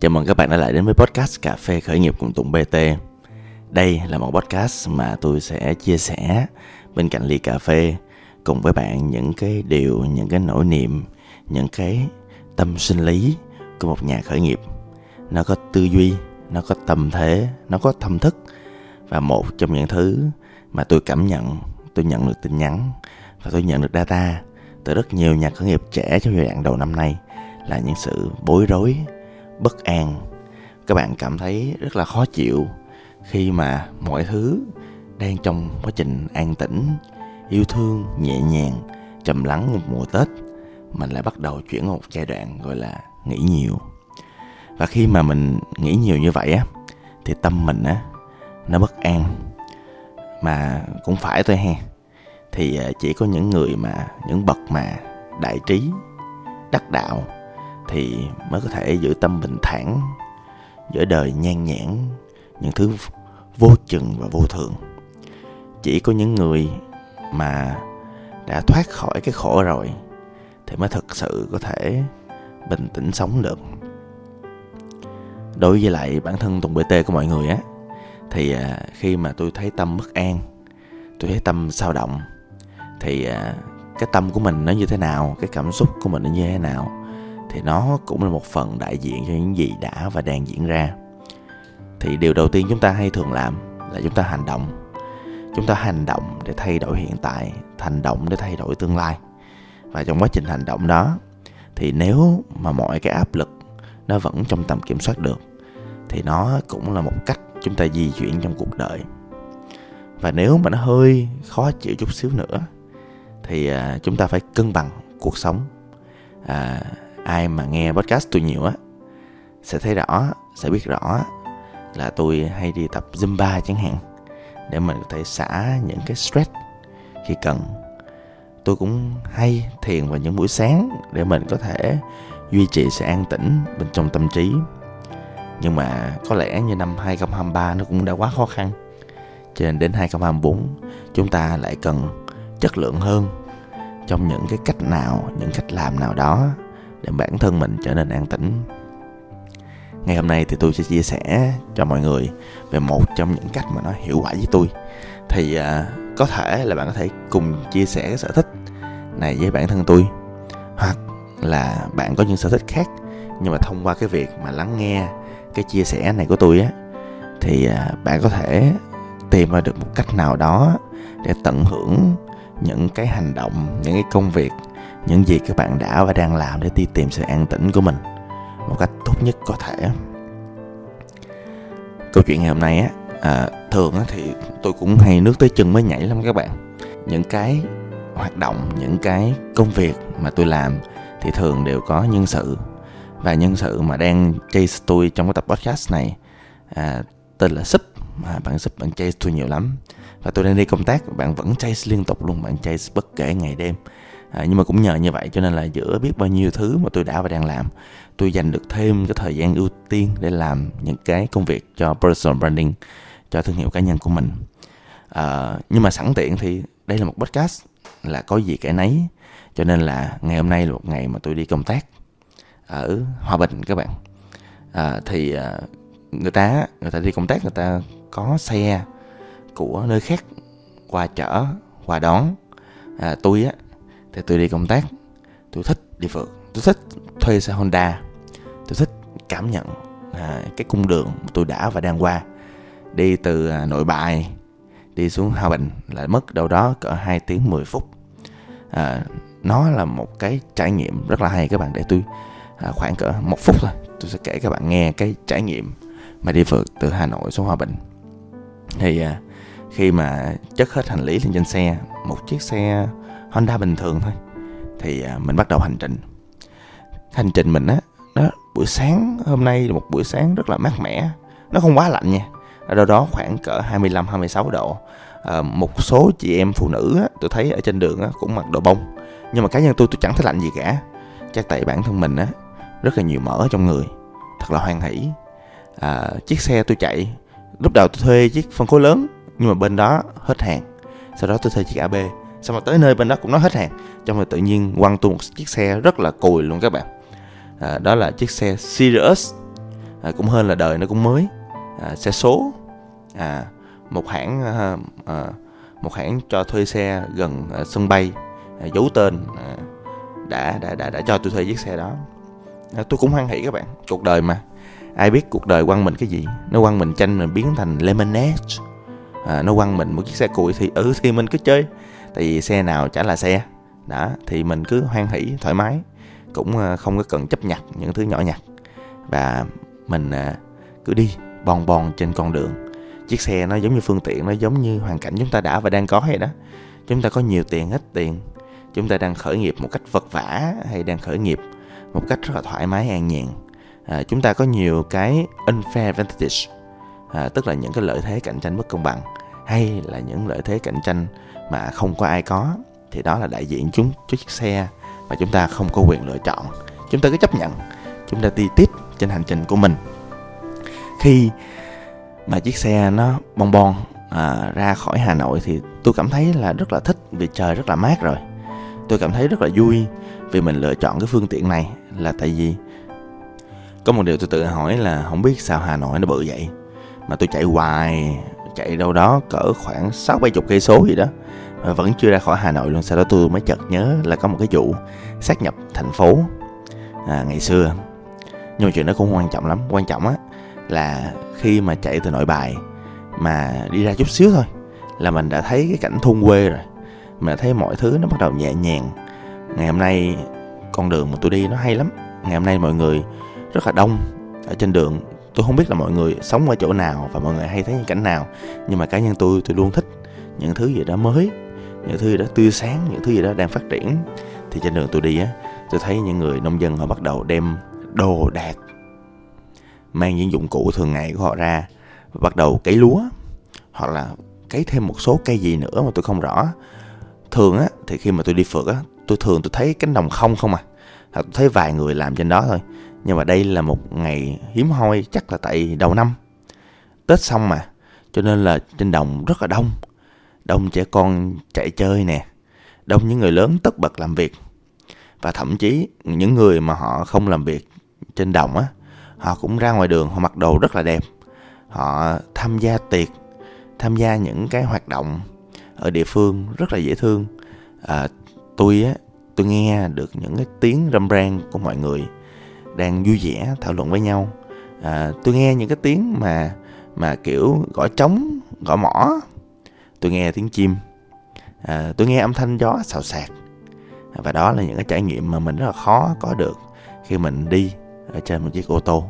Chào mừng các bạn đã lại đến với podcast Cà phê khởi nghiệp cùng Tùng BT. Đây là một podcast mà tôi sẽ chia sẻ bên cạnh ly cà phê cùng với bạn những cái điều, những cái nỗi niềm, những cái tâm sinh lý của một nhà khởi nghiệp. Nó có tư duy, nó có tâm thế, nó có thâm thức và một trong những thứ mà tôi cảm nhận, tôi nhận được tin nhắn và tôi nhận được data từ rất nhiều nhà khởi nghiệp trẻ trong giai đoạn đầu năm nay là những sự bối rối bất an. Các bạn cảm thấy rất là khó chịu khi mà mọi thứ đang trong quá trình an tĩnh, yêu thương nhẹ nhàng, trầm lắng một mùa tết. Mình lại bắt đầu chuyển một giai đoạn gọi là nghĩ nhiều. Và khi mà mình nghĩ nhiều như vậy á, thì tâm mình á, nó bất an. Mà cũng phải thôi ha. Thì à, chỉ có những người mà, những bậc mà đại trí, đắc đạo thì mới có thể giữ tâm bình thản giữa đời nhan nhản những thứ vô chừng và vô thường chỉ có những người mà đã thoát khỏi cái khổ rồi thì mới thực sự có thể bình tĩnh sống được. Đối với lại bản thân tùng bt của mọi người á, thì à, khi mà tôi thấy tâm bất an, tôi thấy tâm sao động, thì à, cái tâm của mình nó như thế nào, cái cảm xúc của mình nó như thế nào thì nó cũng là một phần đại diện cho những gì đã và đang diễn ra. Thì điều đầu tiên chúng ta hay thường làm là chúng ta hành động. Chúng ta hành động để thay đổi hiện tại hành động để thay đổi tương lai. Và trong quá trình hành động đó thì nếu mà mọi cái áp lực nó vẫn trong tầm kiểm soát được thì nó cũng là một cách chúng ta di chuyển trong cuộc đời. Và nếu mà nó hơi khó chịu chút xíu nữa thì à, chúng ta phải cân bằng cuộc sống. À, ai mà nghe podcast tôi nhiều á, sẽ thấy rõ, sẽ biết rõ là tôi hay đi tập zumba chẳng hạn, để mình có thể xả những cái stress khi cần. Tôi cũng hay thiền vào những buổi sáng để mình có thể duy trì sự an tĩnh bên trong tâm trí. Nhưng mà có lẽ như năm 2023 nó cũng đã quá khó khăn. Cho nên đến 2024 chúng ta lại cần chất lượng hơn trong những cái cách nào, những cách làm nào đó để bản thân mình trở nên an tĩnh. Ngày hôm nay thì tôi sẽ chia sẻ cho mọi người về một trong những cách mà nó hiệu quả với tôi. Thì à, có thể là bạn có thể cùng chia sẻ cái sở thích này với bản thân tôi hoặc là bạn có những sở thích khác. Nhưng mà thông qua cái việc mà lắng nghe cái chia sẻ này của tôi á thì à, bạn có thể tìm ra được một cách nào đó để tận hưởng những cái hành động những cái công việc những gì các bạn đã và đang làm để đi tìm sự an tĩnh của mình một cách tốt nhất có thể. Câu chuyện ngày hôm nay á à, thường á thì tôi cũng hay nước tới chân mới nhảy lắm các bạn. Những cái hoạt động những cái công việc mà tôi làm thì thường đều có nhân sự. Và nhân sự mà đang chase tôi trong cái tập podcast này à, tên là sub mà bạn sub bạn chase tôi nhiều lắm. Và tôi đang đi công tác bạn vẫn chase liên tục luôn bạn chase bất kể ngày đêm à, nhưng mà cũng nhờ như vậy cho nên là giữa biết bao nhiêu thứ mà tôi đã và đang làm tôi dành được thêm cái thời gian ưu tiên để làm những cái công việc cho personal branding cho thương hiệu cá nhân của mình. À, nhưng mà sẵn tiện thì đây là một podcast là có gì kể nấy cho nên là ngày hôm nay là một ngày mà tôi đi công tác ở hòa bình các bạn. À, thì à, người ta người ta đi công tác người ta có xe của nơi khác qua chở qua đón. À, tôi á thì tôi đi công tác tôi thích đi phượt tôi thích thuê xe honda tôi thích cảm nhận à, cái cung đường mà tôi đã và đang qua. Đi từ à, nội bài đi xuống hòa bình là mất đâu đó cỡ 2 tiếng 10 phút. À, nó là một cái trải nghiệm rất là hay các bạn để tôi à, khoảng cỡ một phút thôi tôi sẽ kể các bạn nghe cái trải nghiệm mà đi phượt từ Hà Nội xuống Hòa Bình. Thì à, khi mà chất hết hành lý lên trên xe một chiếc xe Honda bình thường thôi. Thì à, mình bắt đầu hành trình. Hành trình mình á đó buổi sáng hôm nay là một buổi sáng rất là mát mẻ. Nó không quá lạnh nha. Ở đâu đó khoảng cỡ 25 26 độ. À, một số chị em phụ nữ á, tôi thấy ở trên đường á, cũng mặc đồ bông. Nhưng mà cá nhân tôi tôi chẳng thấy lạnh gì cả. Chắc tại bản thân mình á rất là nhiều mỡ trong người. Thật là hoan hỷ. À, chiếc xe tôi chạy. Lúc đầu tôi thuê chiếc phân khối lớn nhưng mà bên đó hết hàng. Sau đó tôi thuê chiếc AB xong rồi tới nơi bên đó cũng nói hết hàng. Trong rồi tự nhiên quăng tôi một chiếc xe rất là cùi luôn các bạn. À, đó là chiếc xe Sirius. À, cũng hơn là đời nó cũng mới. À, xe số. À, một hãng à, à, một hãng cho thuê xe gần à, sân bay. À, giấu tên à, đã, đã đã đã cho tôi thuê chiếc xe đó. À, tôi cũng hoan hỷ các bạn. Cuộc đời mà. Ai biết cuộc đời quăng mình cái gì? Nó quăng mình chanh mình biến thành lemonade. À, nó quăng mình một chiếc xe cùi thì ừ thì mình cứ chơi tại vì xe nào chả là xe. Đó thì mình cứ hoan hỷ thoải mái. Cũng ờ, không có cần chấp nhặt những thứ nhỏ nhặt. Và mình ờ, cứ đi bon bon trên con đường. Chiếc xe nó giống như phương tiện nó giống như hoàn cảnh chúng ta đã và đang có vậy đó. Chúng ta có nhiều tiền ít tiền. Chúng ta đang khởi nghiệp một cách vật vả hay đang khởi nghiệp một cách rất là thoải mái an nhàn. À, chúng ta có nhiều cái unfair advantage à, tức là những cái lợi thế cạnh tranh bất công bằng hay là những lợi thế cạnh tranh mà không có ai có thì đó là đại diện chúng cho chiếc xe mà chúng ta không có quyền lựa chọn. Chúng ta cứ chấp nhận chúng ta đi tiếp trên hành trình của mình. Khi mà chiếc xe nó bon bon à, ra khỏi Hà Nội thì tôi cảm thấy là rất là thích vì trời rất là mát rồi. Tôi cảm thấy rất là vui vì mình lựa chọn cái phương tiện này là tại vì có một điều tôi tự hỏi là không biết sao Hà Nội nó bự vậy? Mà tôi chạy hoài chạy đâu đó cỡ khoảng sáu bảy chục cây số gì đó. Ờ, vẫn chưa ra khỏi Hà Nội luôn. Sau đó tôi mới chợt nhớ là có một cái vụ sát nhập thành phố. À, ngày xưa. Nhưng mà chuyện đó cũng quan trọng lắm. Quan trọng á là khi mà chạy từ nội bài mà đi ra chút xíu thôi là mình đã thấy cái cảnh thôn quê rồi. Mình đã thấy mọi thứ nó bắt đầu nhẹ nhàng. Ngày hôm nay con đường mà tôi đi nó hay lắm. Ngày hôm nay mọi người rất là đông ở trên đường. Tôi không biết là mọi người sống ở chỗ nào và mọi người hay thấy những cảnh nào. Nhưng mà cá nhân tôi tôi luôn thích những thứ gì đó mới những thứ gì đó tươi sáng, những thứ gì đó đang phát triển. Thì trên đường tôi đi á, tôi thấy những người nông dân họ bắt đầu đem đồ đạc, mang những dụng cụ thường ngày của họ ra, và bắt đầu cấy lúa, hoặc là cấy thêm một số cây gì nữa mà tôi không rõ. Thường á, thì khi mà tôi đi phượt á, tôi thường tôi thấy cánh đồng không không à. Hoặc tôi thấy vài người làm trên đó thôi. Nhưng mà đây là một ngày hiếm hoi, chắc là tại đầu năm. Tết xong mà, cho nên là trên đồng rất là đông đông trẻ con chạy chơi nè. Đông những người lớn tất bật làm việc. Và thậm chí những người mà họ không làm việc trên đồng á họ cũng ra ngoài đường họ mặc đồ rất là đẹp. Họ tham gia tiệc tham gia những cái hoạt động ở địa phương rất là dễ thương. À, tôi á tôi nghe được những cái tiếng râm ran của mọi người đang vui vẻ thảo luận với nhau. À, tôi nghe những cái tiếng mà mà kiểu gõ trống gõ mỏ tôi nghe tiếng chim. À, tôi nghe âm thanh gió xào xạc. Và đó là những cái trải nghiệm mà mình rất là khó có được khi mình đi ở trên một chiếc ô tô.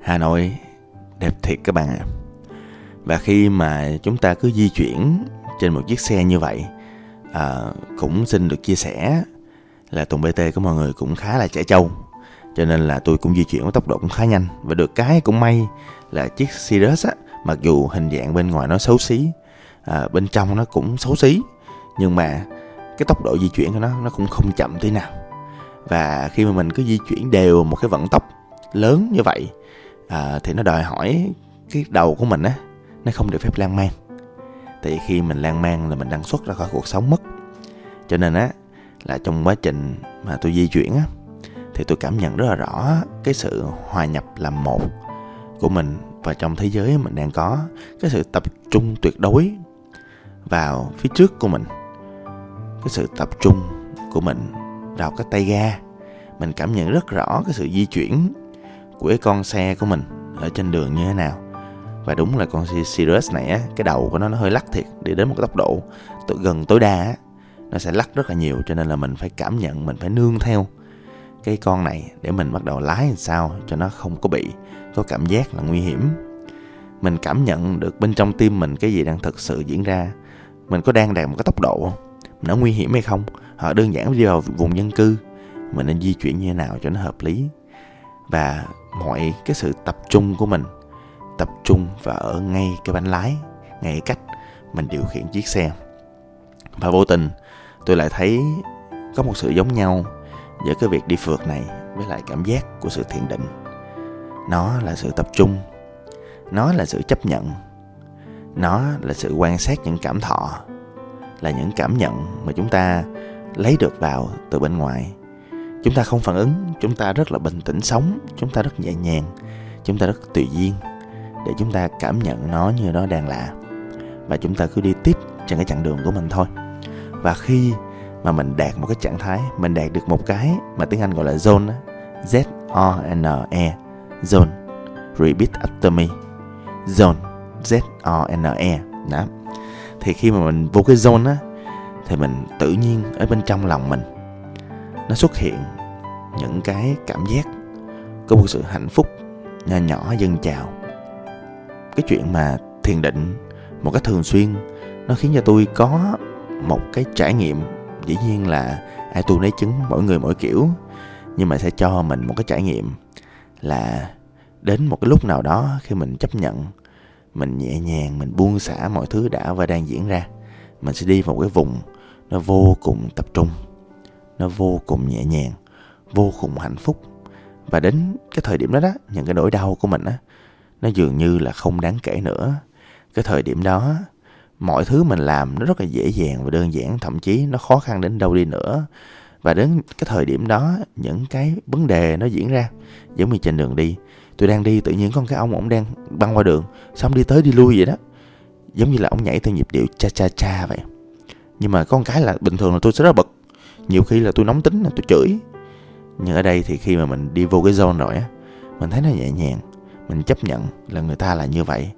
Hà Nội đẹp thiệt các bạn ạ. À. và khi mà chúng ta cứ di chuyển trên một chiếc xe như vậy à, cũng xin được chia sẻ là tuần BT của mọi người cũng khá là trẻ trâu. Cho nên là tôi cũng di chuyển với tốc độ cũng khá nhanh. Và được cái cũng may là chiếc Sirius á mặc dù hình dạng bên ngoài nó xấu xí à, bên trong nó cũng xấu xí nhưng mà cái tốc độ di chuyển của nó nó cũng không chậm tí nào. Và khi mà mình cứ di chuyển đều một cái vận tốc lớn như vậy à, thì nó đòi hỏi cái đầu của mình á nó không được phép lan man. Thì khi mình lan man là mình đang xuất ra khỏi cuộc sống mất. Cho nên á là trong quá trình mà tôi di chuyển á thì tôi cảm nhận rất là rõ cái sự hòa nhập làm một của mình và trong thế giới mình đang có, cái sự tập trung tuyệt đối vào phía trước của mình. Cái sự tập trung của mình vào cái tay ga. Mình cảm nhận rất rõ cái sự di chuyển của cái con xe của mình ở trên đường như thế nào. Và đúng là con Sirius này á, cái đầu của nó nó hơi lắc thiệt, đi đến một cái tốc độ gần tối đa á, nó sẽ lắc rất là nhiều, cho nên là mình phải cảm nhận, mình phải nương theo cái con này để mình bắt đầu lái làm sao cho nó không có bị có cảm giác là nguy hiểm. Mình cảm nhận được bên trong tim mình cái gì đang thực sự diễn ra. Mình có đang đạt một cái tốc độ không? Nó nguy hiểm hay không? Họ đơn giản đi vào vùng dân cư. Mình nên di chuyển như thế nào cho nó hợp lý? Và mọi cái sự tập trung của mình, tập trung và ở ngay cái bánh lái, ngay cách mình điều khiển chiếc xe. Và vô tình, tôi lại thấy có một sự giống nhau giữa cái việc đi phượt này với lại cảm giác của sự thiền định. Nó là sự tập trung. Nó là sự chấp nhận. Nó là sự quan sát những cảm thọ, là những cảm nhận mà chúng ta lấy được vào từ bên ngoài. Chúng ta không phản ứng, chúng ta rất là bình tĩnh sống, chúng ta rất nhẹ nhàng, chúng ta rất tùy duyên để chúng ta cảm nhận nó như nó đang là. Và chúng ta cứ đi tiếp trên cái chặng đường của mình thôi. Và khi mà mình đạt một cái trạng thái, mình đạt được một cái mà tiếng Anh gọi là zone Z O N E zone, repeat after me, zone, Z O N E đó. Thì khi mà mình vô cái zone á, thì mình tự nhiên ở bên trong lòng mình, nó xuất hiện những cái cảm giác có một sự hạnh phúc nhỏ nhỏ dâng trào. Cái chuyện mà thiền định một cách thường xuyên, nó khiến cho tôi có một cái trải nghiệm dĩ nhiên là ai tu lấy chứng, mỗi người mỗi kiểu. Nhưng mà sẽ cho mình một cái trải nghiệm là đến một cái lúc nào đó khi mình chấp nhận, mình nhẹ nhàng, mình buông xả mọi thứ đã và đang diễn ra, mình sẽ đi vào cái vùng nó vô cùng tập trung, nó vô cùng nhẹ nhàng, vô cùng hạnh phúc. Và đến cái thời điểm đó đó, những cái nỗi đau của mình á, nó dường như là không đáng kể nữa. Cái thời điểm đó mọi thứ mình làm nó rất là dễ dàng và đơn giản, thậm chí nó khó khăn đến đâu đi nữa. Và đến cái thời điểm đó, những cái vấn đề nó diễn ra, giống như trên đường đi, tôi đang đi, tự nhiên có một cái ông ổng đang băng qua đường xong đi tới đi lui vậy đó? Giống như là ông nhảy theo nhịp điệu cha cha cha vậy. Nhưng mà con cái là bình thường là tôi sẽ rất là bực. Nhiều khi là tôi nóng tính là tôi chửi. Nhưng ở đây thì khi mà mình đi vô cái zone rồi á, mình thấy nó nhẹ nhàng, mình chấp nhận là người ta là như vậy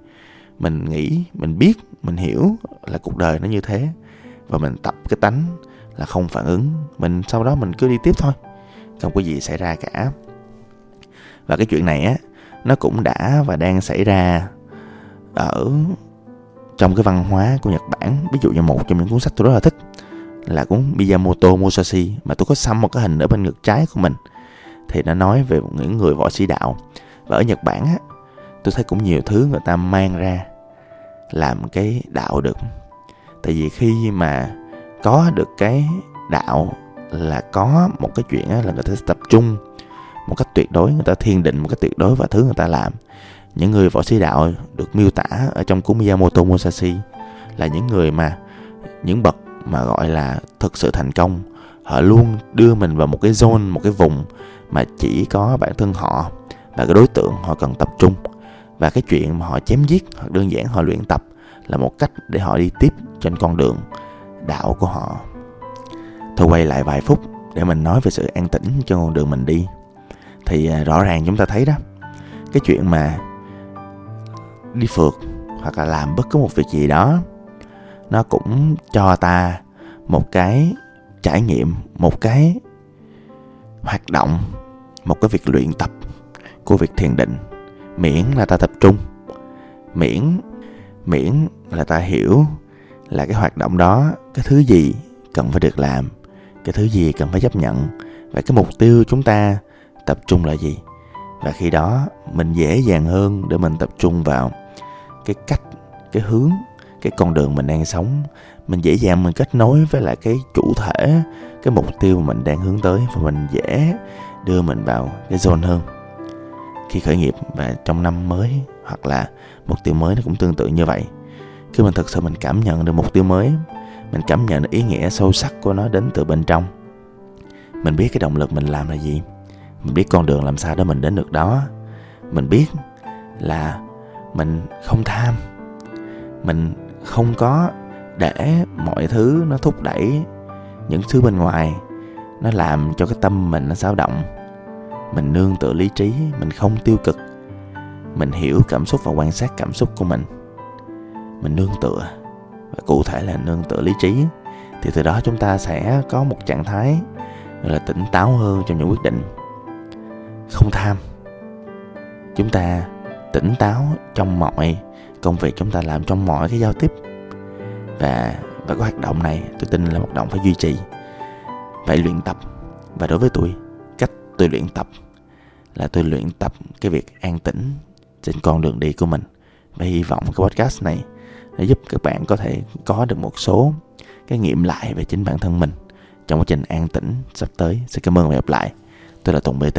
mình nghĩ, mình biết, mình hiểu là cuộc đời nó như thế và mình tập cái tánh là không phản ứng. Mình sau đó mình cứ đi tiếp thôi, không có gì xảy ra cả. Và cái chuyện này á, nó cũng đã và đang xảy ra ở trong cái văn hóa của Nhật Bản. Ví dụ như một trong những cuốn sách tôi rất là thích là cuốn Miyamoto Musashi mà tôi có xăm một cái hình ở bên ngực trái của mình. Thì nó nói về những người võ sĩ đạo. Và ở Nhật Bản á, tôi thấy cũng nhiều thứ người ta mang ra làm cái đạo được. Tại vì khi mà có được cái đạo là có một cái chuyện là người ta sẽ tập trung một cách tuyệt đối, người ta thiền định một cách tuyệt đối và thứ người ta làm. Những người võ sĩ đạo được miêu tả ở trong cuốn Miyamoto Musashi là những người mà, những bậc mà gọi là thực sự thành công. Họ luôn đưa mình vào một cái zone, một cái vùng mà chỉ có bản thân họ là cái đối tượng họ cần tập trung và cái chuyện mà họ chém giết hoặc đơn giản họ luyện tập là một cách để họ đi tiếp trên con đường đạo của họ. Thôi quay lại vài phút để mình nói về sự an tĩnh cho con đường mình đi. Thì à, rõ ràng chúng ta thấy đó, cái chuyện mà đi phượt hoặc là làm bất cứ một việc gì đó, nó cũng cho ta một cái trải nghiệm, một cái hoạt động, một cái việc luyện tập của việc thiền định miễn là ta tập trung. Miễn miễn là ta hiểu là cái hoạt động đó, cái thứ gì cần phải được làm, cái thứ gì cần phải chấp nhận và cái mục tiêu chúng ta tập trung là gì. Và khi đó mình dễ dàng hơn để mình tập trung vào cái cách, cái hướng, cái con đường mình đang sống. Mình dễ dàng mình kết nối với lại cái chủ thể, cái mục tiêu mình đang hướng tới và mình dễ đưa mình vào cái zone hơn khi khởi nghiệp và trong năm mới, hoặc là mục tiêu mới nó cũng tương tự như vậy. Khi mình thực sự mình cảm nhận được mục tiêu mới, mình cảm nhận được ý nghĩa sâu sắc của nó đến từ bên trong. Mình biết cái động lực mình làm là gì, mình biết con đường làm sao để mình đến được đó. Mình biết là mình không tham, mình không có để mọi thứ nó thúc đẩy những thứ bên ngoài, nó làm cho cái tâm mình nó xáo động mình nương tựa lý trí, mình không tiêu cực. Mình hiểu cảm xúc và quan sát cảm xúc của mình. Mình nương tựa. Và cụ thể là nương tựa lý trí, thì từ đó chúng ta sẽ có một trạng thái gọi là tỉnh táo hơn trong những quyết định. Không tham. Chúng ta tỉnh táo trong mọi công việc chúng ta làm, trong mọi cái giao tiếp. Và và cái hoạt động này, tôi tin là hoạt động phải duy trì. Phải luyện tập. Và đối với tôi tôi luyện tập, là tôi luyện tập cái việc an tĩnh trên con đường đi của mình và hy vọng cái podcast này để giúp các bạn có thể có được một số cái nghiệm lại về chính bản thân mình trong quá trình an tĩnh sắp tới. Xin cảm ơn và hẹn gặp lại. Tôi là Tùng BT.